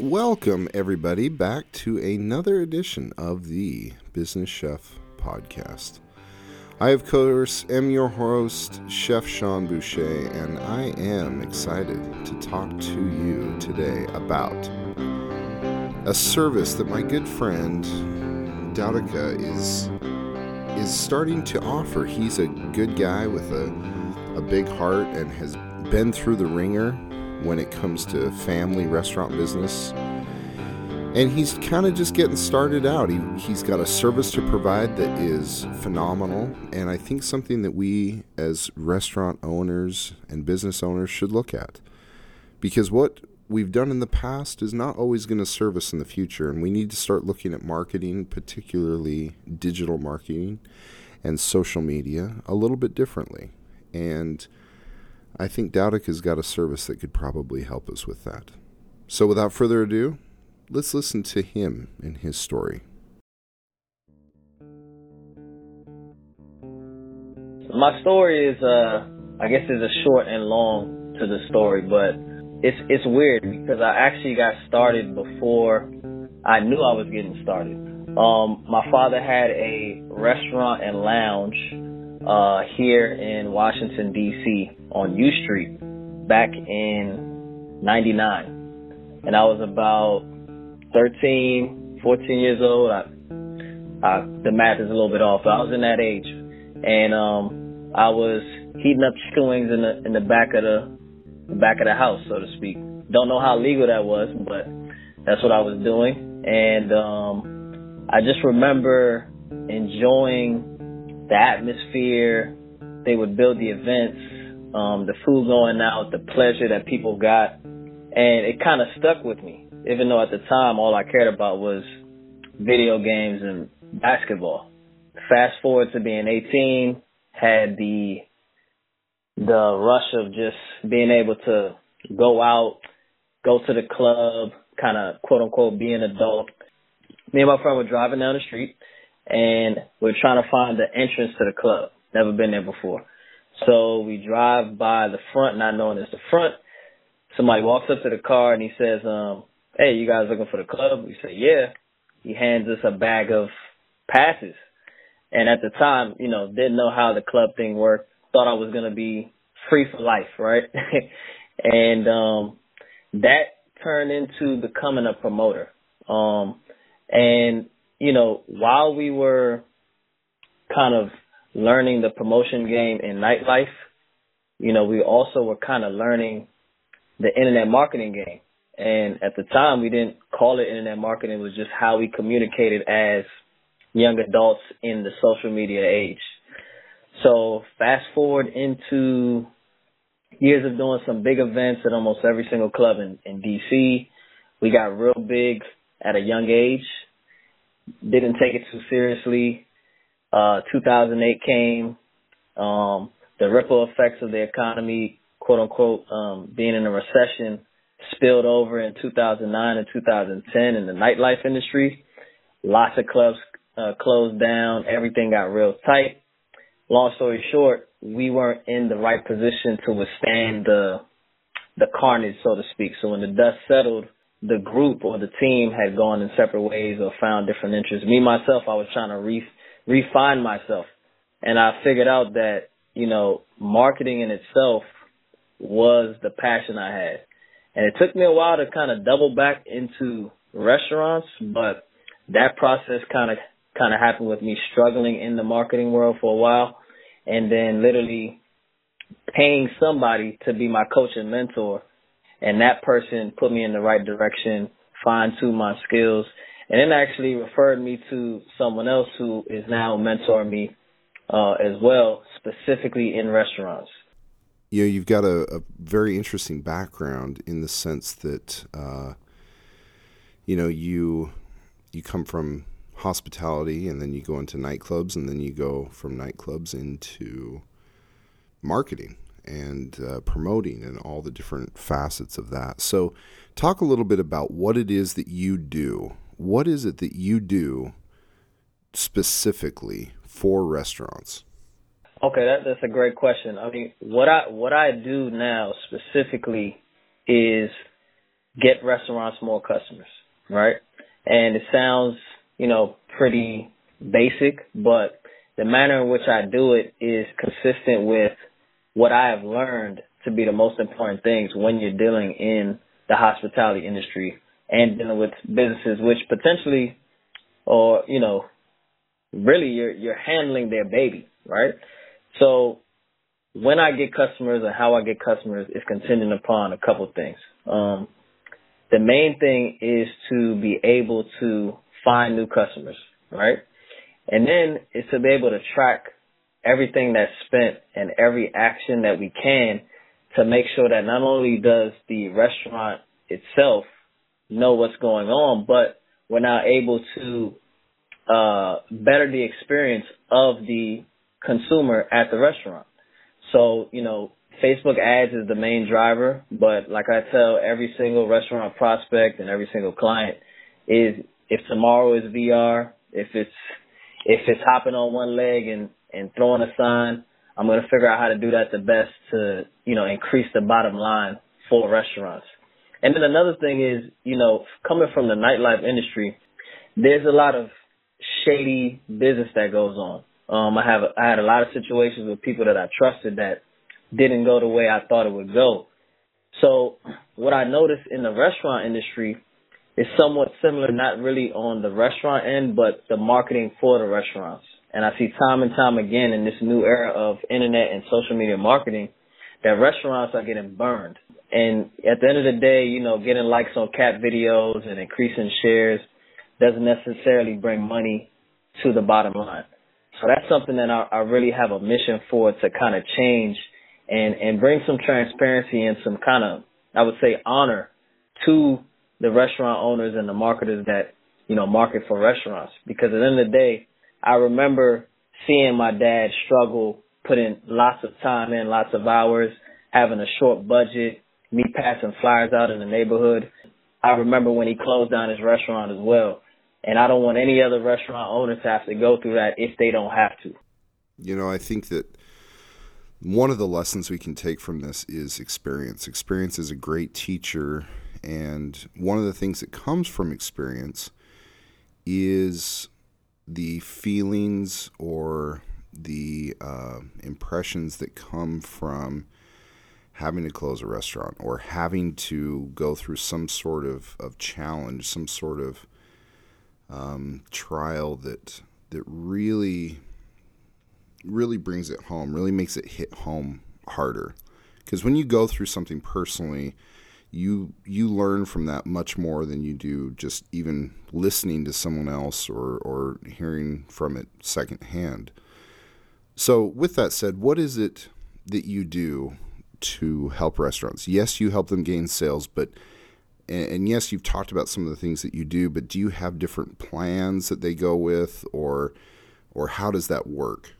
Welcome, everybody, back to another edition of the Business Chef Podcast. I, of course, am your host, Chef Sean Boucher, and I am excited to talk to you today about a service that my good friend Doudica is is starting to offer. He's a good guy with a, a big heart and has been through the ringer when it comes to family restaurant business. And he's kind of just getting started out. He, he's got a service to provide that is phenomenal. And I think something that we, as restaurant owners and business owners, should look at. Because what we've done in the past is not always going to serve us in the future. And we need to start looking at marketing, particularly digital marketing and social media, a little bit differently. And I think Dowdick has got a service that could probably help us with that. So without further ado, let's listen to him and his story. My story is, uh, I guess, is a short and long to the story, but it's it's weird because I actually got started before I knew I was getting started. Um, my father had a restaurant and lounge uh, here in Washington D.C. on U Street back in '99, and I was about 13, 14 years old. I, I, the math is a little bit off, but I was in that age, and um, I was heating up chicken wings in the in the back of the, the back of the house, so to speak. Don't know how legal that was, but that's what I was doing, and um, I just remember enjoying the atmosphere. They would build the events, um, the food going out, the pleasure that people got, and it kind of stuck with me. Even though at the time all I cared about was video games and basketball. Fast forward to being 18, had the the rush of just being able to go out, go to the club, kind of quote unquote be an adult. Me and my friend were driving down the street and we're trying to find the entrance to the club. Never been there before. So we drive by the front, not knowing it's the front. Somebody walks up to the car and he says, um, hey, you guys looking for the club? We say, yeah. He hands us a bag of passes. And at the time, you know, didn't know how the club thing worked. Thought I was going to be free for life, right? and um that turned into becoming a promoter. Um and you know, while we were kind of learning the promotion game in nightlife, you know, we also were kind of learning the internet marketing game. And at the time, we didn't call it internet marketing. It was just how we communicated as young adults in the social media age. So fast forward into years of doing some big events at almost every single club in, in DC. We got real big at a young age didn't take it too seriously. Uh, 2008 came. Um, the ripple effects of the economy, quote unquote, um, being in a recession spilled over in 2009 and 2010 in the nightlife industry. Lots of clubs uh, closed down. Everything got real tight. Long story short, we weren't in the right position to withstand the the carnage, so to speak. So when the dust settled, the group or the team had gone in separate ways or found different interests. Me myself, I was trying to re- refine myself, and I figured out that you know marketing in itself was the passion I had, and it took me a while to kind of double back into restaurants, but that process kind of kind of happened with me struggling in the marketing world for a while, and then literally paying somebody to be my coach and mentor and that person put me in the right direction, fine tuned my skills, and then actually referred me to someone else who is now mentoring me uh, as well, specifically in restaurants. You know, you've got a, a very interesting background in the sense that, uh, you know, you you come from hospitality, and then you go into nightclubs, and then you go from nightclubs into marketing and uh, promoting and all the different facets of that. So, talk a little bit about what it is that you do. What is it that you do specifically for restaurants? Okay, that, that's a great question. I mean, what I what I do now specifically is get restaurants more customers, right? And it sounds, you know, pretty basic, but the manner in which I do it is consistent with what I have learned to be the most important things when you're dealing in the hospitality industry and dealing with businesses which potentially or, you know, really you're you're handling their baby, right? So when I get customers and how I get customers is contingent upon a couple things. Um, the main thing is to be able to find new customers, right? And then is to be able to track everything that's spent and every action that we can to make sure that not only does the restaurant itself know what's going on, but we're now able to uh, better the experience of the consumer at the restaurant. So, you know, Facebook ads is the main driver, but like I tell every single restaurant prospect and every single client is if tomorrow is VR, if it's if it's hopping on one leg and and throwing a sign, I'm going to figure out how to do that the best to, you know, increase the bottom line for restaurants. And then another thing is, you know, coming from the nightlife industry, there's a lot of shady business that goes on. Um, I have I had a lot of situations with people that I trusted that didn't go the way I thought it would go. So what I noticed in the restaurant industry is somewhat similar, not really on the restaurant end, but the marketing for the restaurants. And I see time and time again in this new era of internet and social media marketing that restaurants are getting burned. And at the end of the day, you know, getting likes on cat videos and increasing shares doesn't necessarily bring money to the bottom line. So that's something that I, I really have a mission for to kind of change and, and bring some transparency and some kind of, I would say, honor to the restaurant owners and the marketers that, you know, market for restaurants. Because at the end of the day, I remember seeing my dad struggle, putting lots of time in, lots of hours, having a short budget, me passing flyers out in the neighborhood. I remember when he closed down his restaurant as well. And I don't want any other restaurant owner to have to go through that if they don't have to. You know, I think that one of the lessons we can take from this is experience. Experience is a great teacher. And one of the things that comes from experience is the feelings or the uh, impressions that come from having to close a restaurant or having to go through some sort of, of challenge, some sort of um, trial that that really really brings it home, really makes it hit home harder. Because when you go through something personally, you you learn from that much more than you do just even listening to someone else or or hearing from it secondhand. So, with that said, what is it that you do to help restaurants? Yes, you help them gain sales, but and yes, you've talked about some of the things that you do, but do you have different plans that they go with, or or how does that work?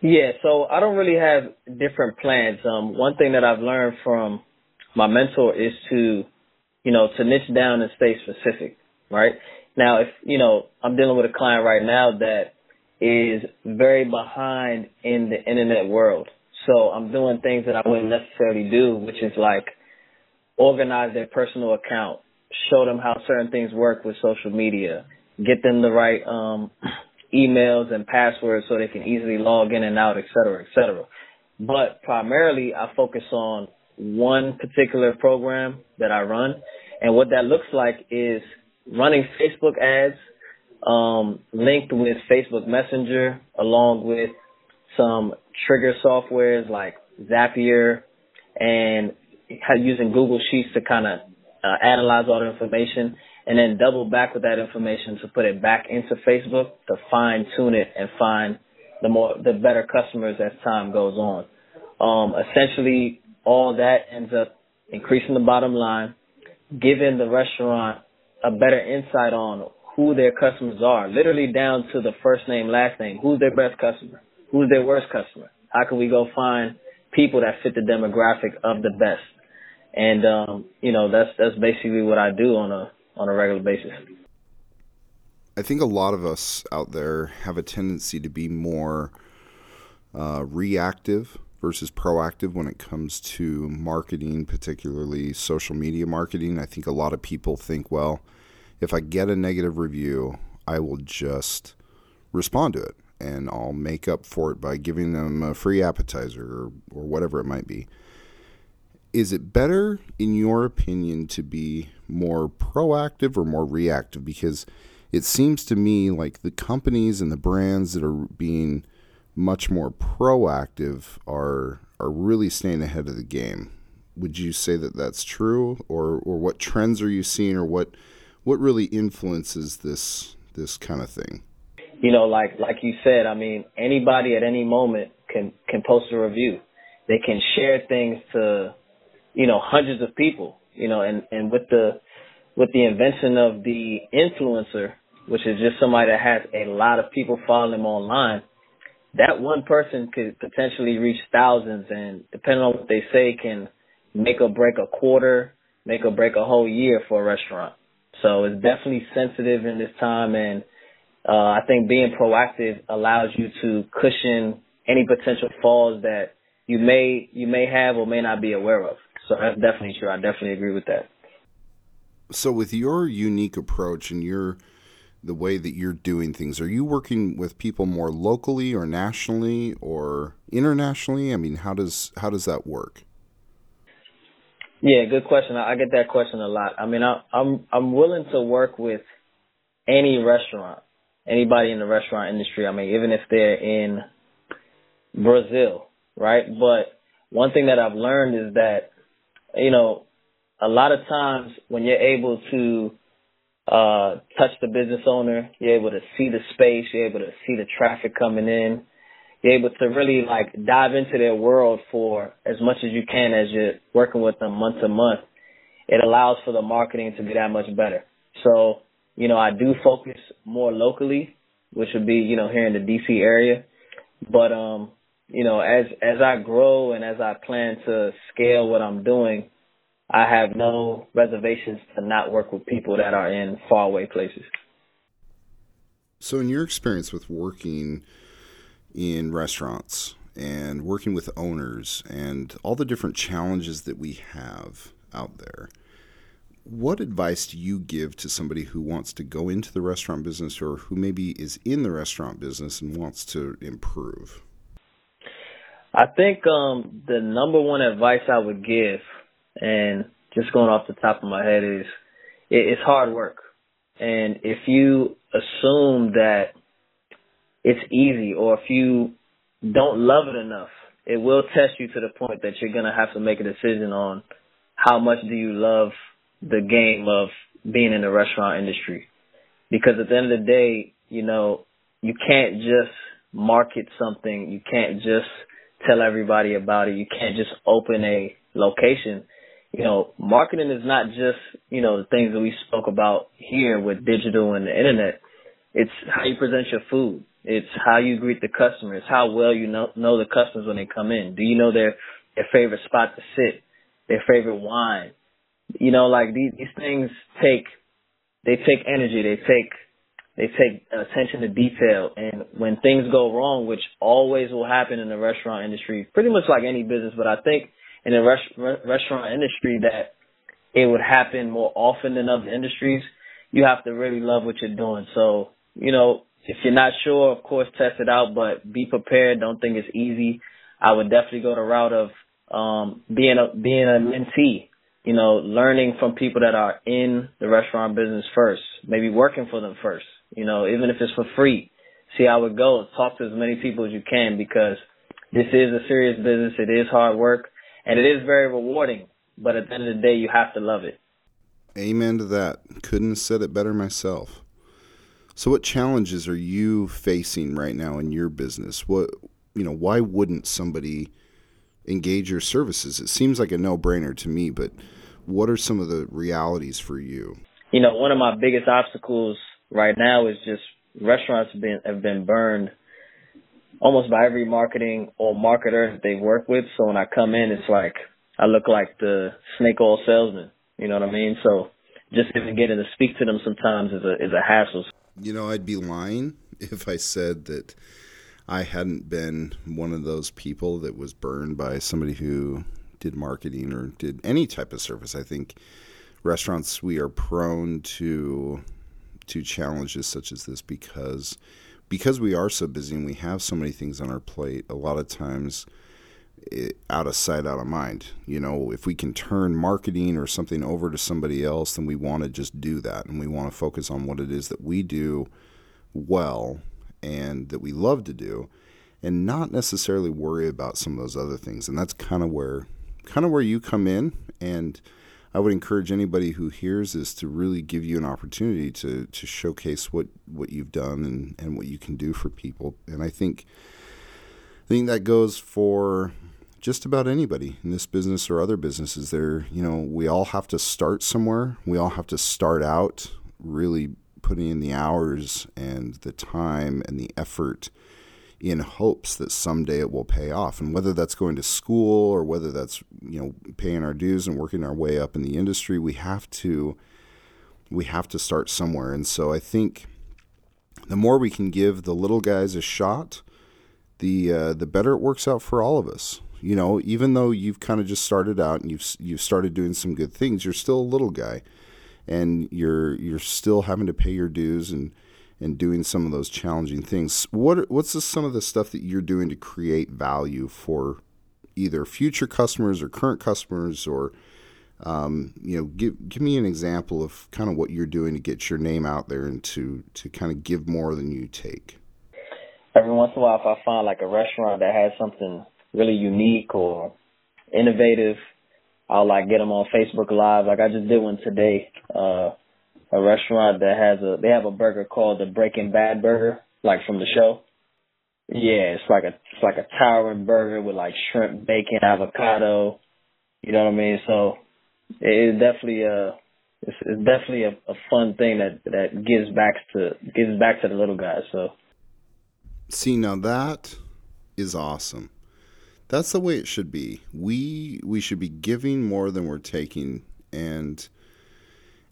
Yeah, so I don't really have different plans. Um, one thing that I've learned from my mentor is to, you know, to niche down and stay specific, right? Now, if you know, I'm dealing with a client right now that is very behind in the internet world, so I'm doing things that I wouldn't necessarily do, which is like organize their personal account, show them how certain things work with social media, get them the right um, emails and passwords so they can easily log in and out, et cetera, et cetera. But primarily, I focus on one particular program that I run, and what that looks like is running Facebook ads um, linked with Facebook Messenger, along with some trigger softwares like Zapier and using Google Sheets to kind of uh, analyze all the information and then double back with that information to put it back into Facebook to fine tune it and find the more the better customers as time goes on. Um, essentially, all that ends up increasing the bottom line, giving the restaurant a better insight on who their customers are, literally down to the first name, last name. Who's their best customer? Who's their worst customer? How can we go find people that fit the demographic of the best? And um, you know, that's that's basically what I do on a on a regular basis. I think a lot of us out there have a tendency to be more uh, reactive versus proactive when it comes to marketing, particularly social media marketing. I think a lot of people think, well, if I get a negative review, I will just respond to it and I'll make up for it by giving them a free appetizer or, or whatever it might be. Is it better, in your opinion, to be more proactive or more reactive? Because it seems to me like the companies and the brands that are being much more proactive are are really staying ahead of the game. Would you say that that's true, or or what trends are you seeing, or what what really influences this this kind of thing? You know, like like you said, I mean, anybody at any moment can can post a review. They can share things to, you know, hundreds of people. You know, and and with the with the invention of the influencer, which is just somebody that has a lot of people following them online, that one person could potentially reach thousands and depending on what they say can make or break a quarter, make or break a whole year for a restaurant. So it's definitely sensitive in this time and uh, I think being proactive allows you to cushion any potential falls that you may you may have or may not be aware of. So that's definitely true. I definitely agree with that. So with your unique approach and your the way that you're doing things? Are you working with people more locally or nationally or internationally? I mean, how does how does that work? Yeah, good question. I get that question a lot. I mean, I, I'm I'm willing to work with any restaurant, anybody in the restaurant industry. I mean, even if they're in Brazil, right? But one thing that I've learned is that, you know, a lot of times when you're able to uh, touch the business owner. You're able to see the space. You're able to see the traffic coming in. You're able to really like dive into their world for as much as you can as you're working with them month to month. It allows for the marketing to be that much better. So, you know, I do focus more locally, which would be, you know, here in the DC area. But, um, you know, as, as I grow and as I plan to scale what I'm doing, I have no reservations to not work with people that are in faraway places. So, in your experience with working in restaurants and working with owners and all the different challenges that we have out there, what advice do you give to somebody who wants to go into the restaurant business or who maybe is in the restaurant business and wants to improve? I think um, the number one advice I would give and just going off the top of my head is it, it's hard work. And if you assume that it's easy or if you don't love it enough, it will test you to the point that you're going to have to make a decision on how much do you love the game of being in the restaurant industry. Because at the end of the day, you know, you can't just market something. You can't just tell everybody about it. You can't just open a location you know, marketing is not just, you know, the things that we spoke about here with digital and the internet. It's how you present your food. It's how you greet the customers, how well you know, know the customers when they come in. Do you know their, their favorite spot to sit, their favorite wine? You know, like these, these things take, they take energy, they take, they take attention to detail. And when things go wrong, which always will happen in the restaurant industry, pretty much like any business, but I think in the res- restaurant industry that it would happen more often than other industries, you have to really love what you're doing. So, you know, if you're not sure, of course, test it out, but be prepared. Don't think it's easy. I would definitely go the route of um, being a being a mentee. You know, learning from people that are in the restaurant business first, maybe working for them first. You know, even if it's for free, see how it goes. Talk to as many people as you can because this is a serious business. It is hard work and it is very rewarding. But at the end of the day, you have to love it. Amen to that. Couldn't have said it better myself. So, what challenges are you facing right now in your business? What you know, why wouldn't somebody engage your services? It seems like a no-brainer to me, but what are some of the realities for you? You know, one of my biggest obstacles right now is just restaurants have been have been burned almost by every marketing or marketer that they work with. So when I come in, it's like I look like the snake oil salesman. You know what I mean? So just even getting to speak to them sometimes is a is a hassle. You know, I'd be lying if I said that I hadn't been one of those people that was burned by somebody who did marketing or did any type of service. I think restaurants we are prone to to challenges such as this because because we are so busy and we have so many things on our plate. A lot of times it, out of sight, out of mind. You know, if we can turn marketing or something over to somebody else, then we want to just do that and we want to focus on what it is that we do well and that we love to do and not necessarily worry about some of those other things. And that's kind of where kind of where you come in and I would encourage anybody who hears this to really give you an opportunity to to showcase what what you've done and and what you can do for people. And I think I think that goes for just about anybody in this business or other businesses there you know we all have to start somewhere we all have to start out really putting in the hours and the time and the effort in hopes that someday it will pay off. And whether that's going to school or whether that's you know paying our dues and working our way up in the industry we have to we have to start somewhere. And so i think the more we can give the little guys a shot the uh, the better it works out for all of us. You know, even though you've kind of just started out and you've you've started doing some good things, you're still a little guy, and you're you're still having to pay your dues and and doing some of those challenging things. What what's the, some of the stuff that you're doing to create value for either future customers or current customers or um, you know, give give me an example of kind of what you're doing to get your name out there and to to kind of give more than you take. Every once in a while, if I find like a restaurant that has something really unique or innovative, I'll like get them on Facebook Live. Like I just did one today. Uh, a restaurant that has a they have a burger called the Breaking Bad burger, like from the show. Yeah, it's like a it's like a towering burger with like shrimp, bacon, avocado. You know what I mean? So it's definitely a it's, it's definitely a, a fun thing that that gives back to gives back to the little guys. So see now that is awesome that's the way it should be. We we should be giving more than we're taking and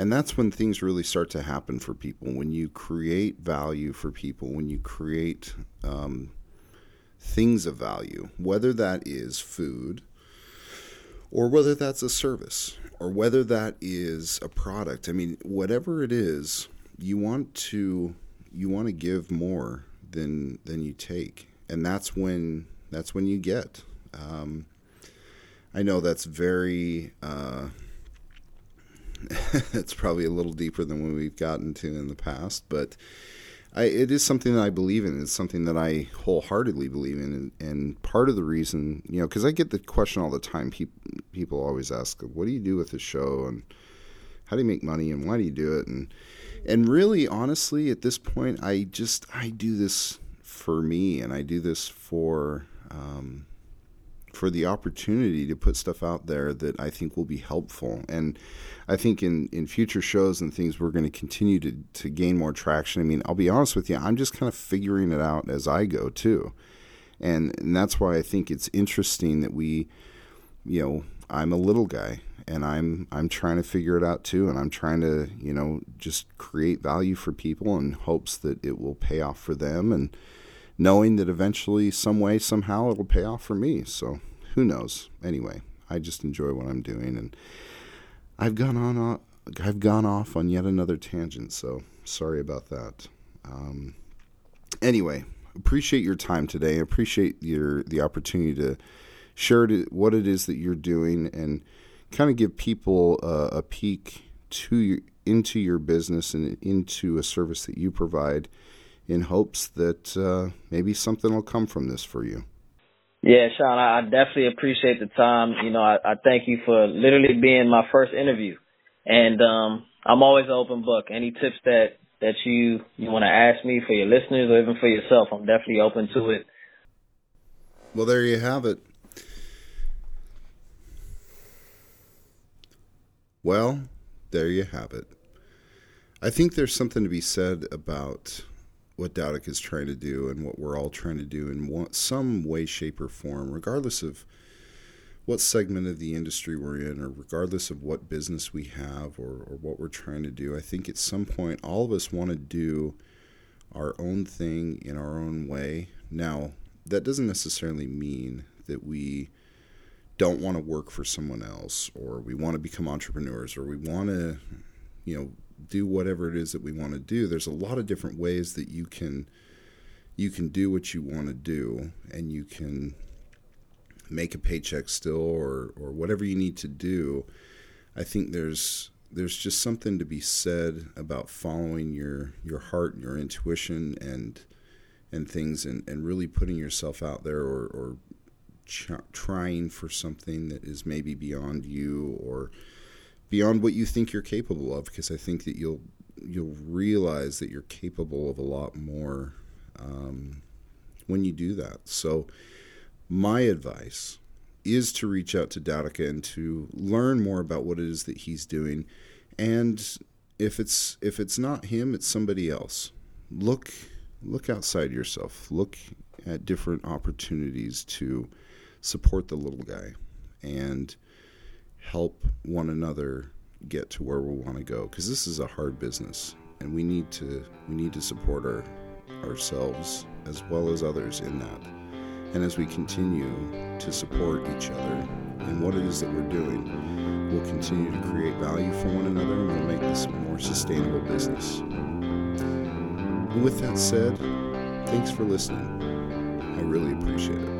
and that's when things really start to happen for people. When you create value for people, when you create um, things of value, whether that is food, or whether that's a service, or whether that is a product. I mean, whatever it is, you want to you want to give more than than you take, and that's when that's when you get. Um, I know that's very. Uh, it's probably a little deeper than what we've gotten to in the past, but I, it is something that I believe in. It's something that I wholeheartedly believe in, and, and part of the reason, you know, because I get the question all the time. People people always ask, "What do you do with the show?" and "How do you make money?" and "Why do you do it?" and and really, honestly, at this point, I just I do this for me, and I do this for um, for the opportunity to put stuff out there that I think will be helpful. And I think in, in future shows and things, we're going to continue to, to gain more traction. I mean, I'll be honest with you, I'm just kind of figuring it out as I go too. And, and that's why I think it's interesting that we, you know, I'm a little guy and I'm I'm trying to figure it out too and I'm trying to, you know, just create value for people in hopes that it will pay off for them and knowing that eventually, some way, somehow, it'll pay off for me. So who knows? Anyway, I just enjoy what I'm doing, and I've gone on. I've gone off on yet another tangent. So sorry about that. Um, anyway, appreciate your time today. Appreciate your the opportunity to share what it is that you're doing and kind of give people a, a peek to your, into your business and into a service that you provide in hopes that uh, maybe something will come from this for you. Yeah, Sean, I definitely appreciate the time. You know, I, I thank you for literally being my first interview, and um, I'm always an open book. Any tips that that you you want to ask me for your listeners or even for yourself, I'm definitely open to it. Well, there you have it. Well, there you have it. I think there's something to be said about what Dowdick is trying to do and what we're all trying to do in one, some way, shape, or form, regardless of what segment of the industry we're in, or regardless of what business we have or, or what we're trying to do. I think at some point, all of us want to do our own thing in our own way. Now, that doesn't necessarily mean that we don't want to work for someone else or we want to become entrepreneurs or we want to you know do whatever it is that we want to do. There's a lot of different ways that you can you can do what you want to do and you can make a paycheck still or or whatever you need to do. I think there's there's just something to be said about following your your heart and your intuition and and things and, and really putting yourself out there or, or ch- trying for something that is maybe beyond you or beyond what you think you're capable of because I think that you'll you'll realize that you're capable of a lot more um, when you do that. So my advice is to reach out to Dowdicka and to learn more about what it is that he's doing. And if it's if it's not him it's somebody else. Look look outside yourself. Look at different opportunities to support the little guy. And help one another get to where we want to go because this is a hard business and we need to we need to support our ourselves as well as others in that. And as we continue to support each other and what it is that we're doing we'll continue to create value for one another and we'll make this a more sustainable business. And with that said thanks for listening. I really appreciate it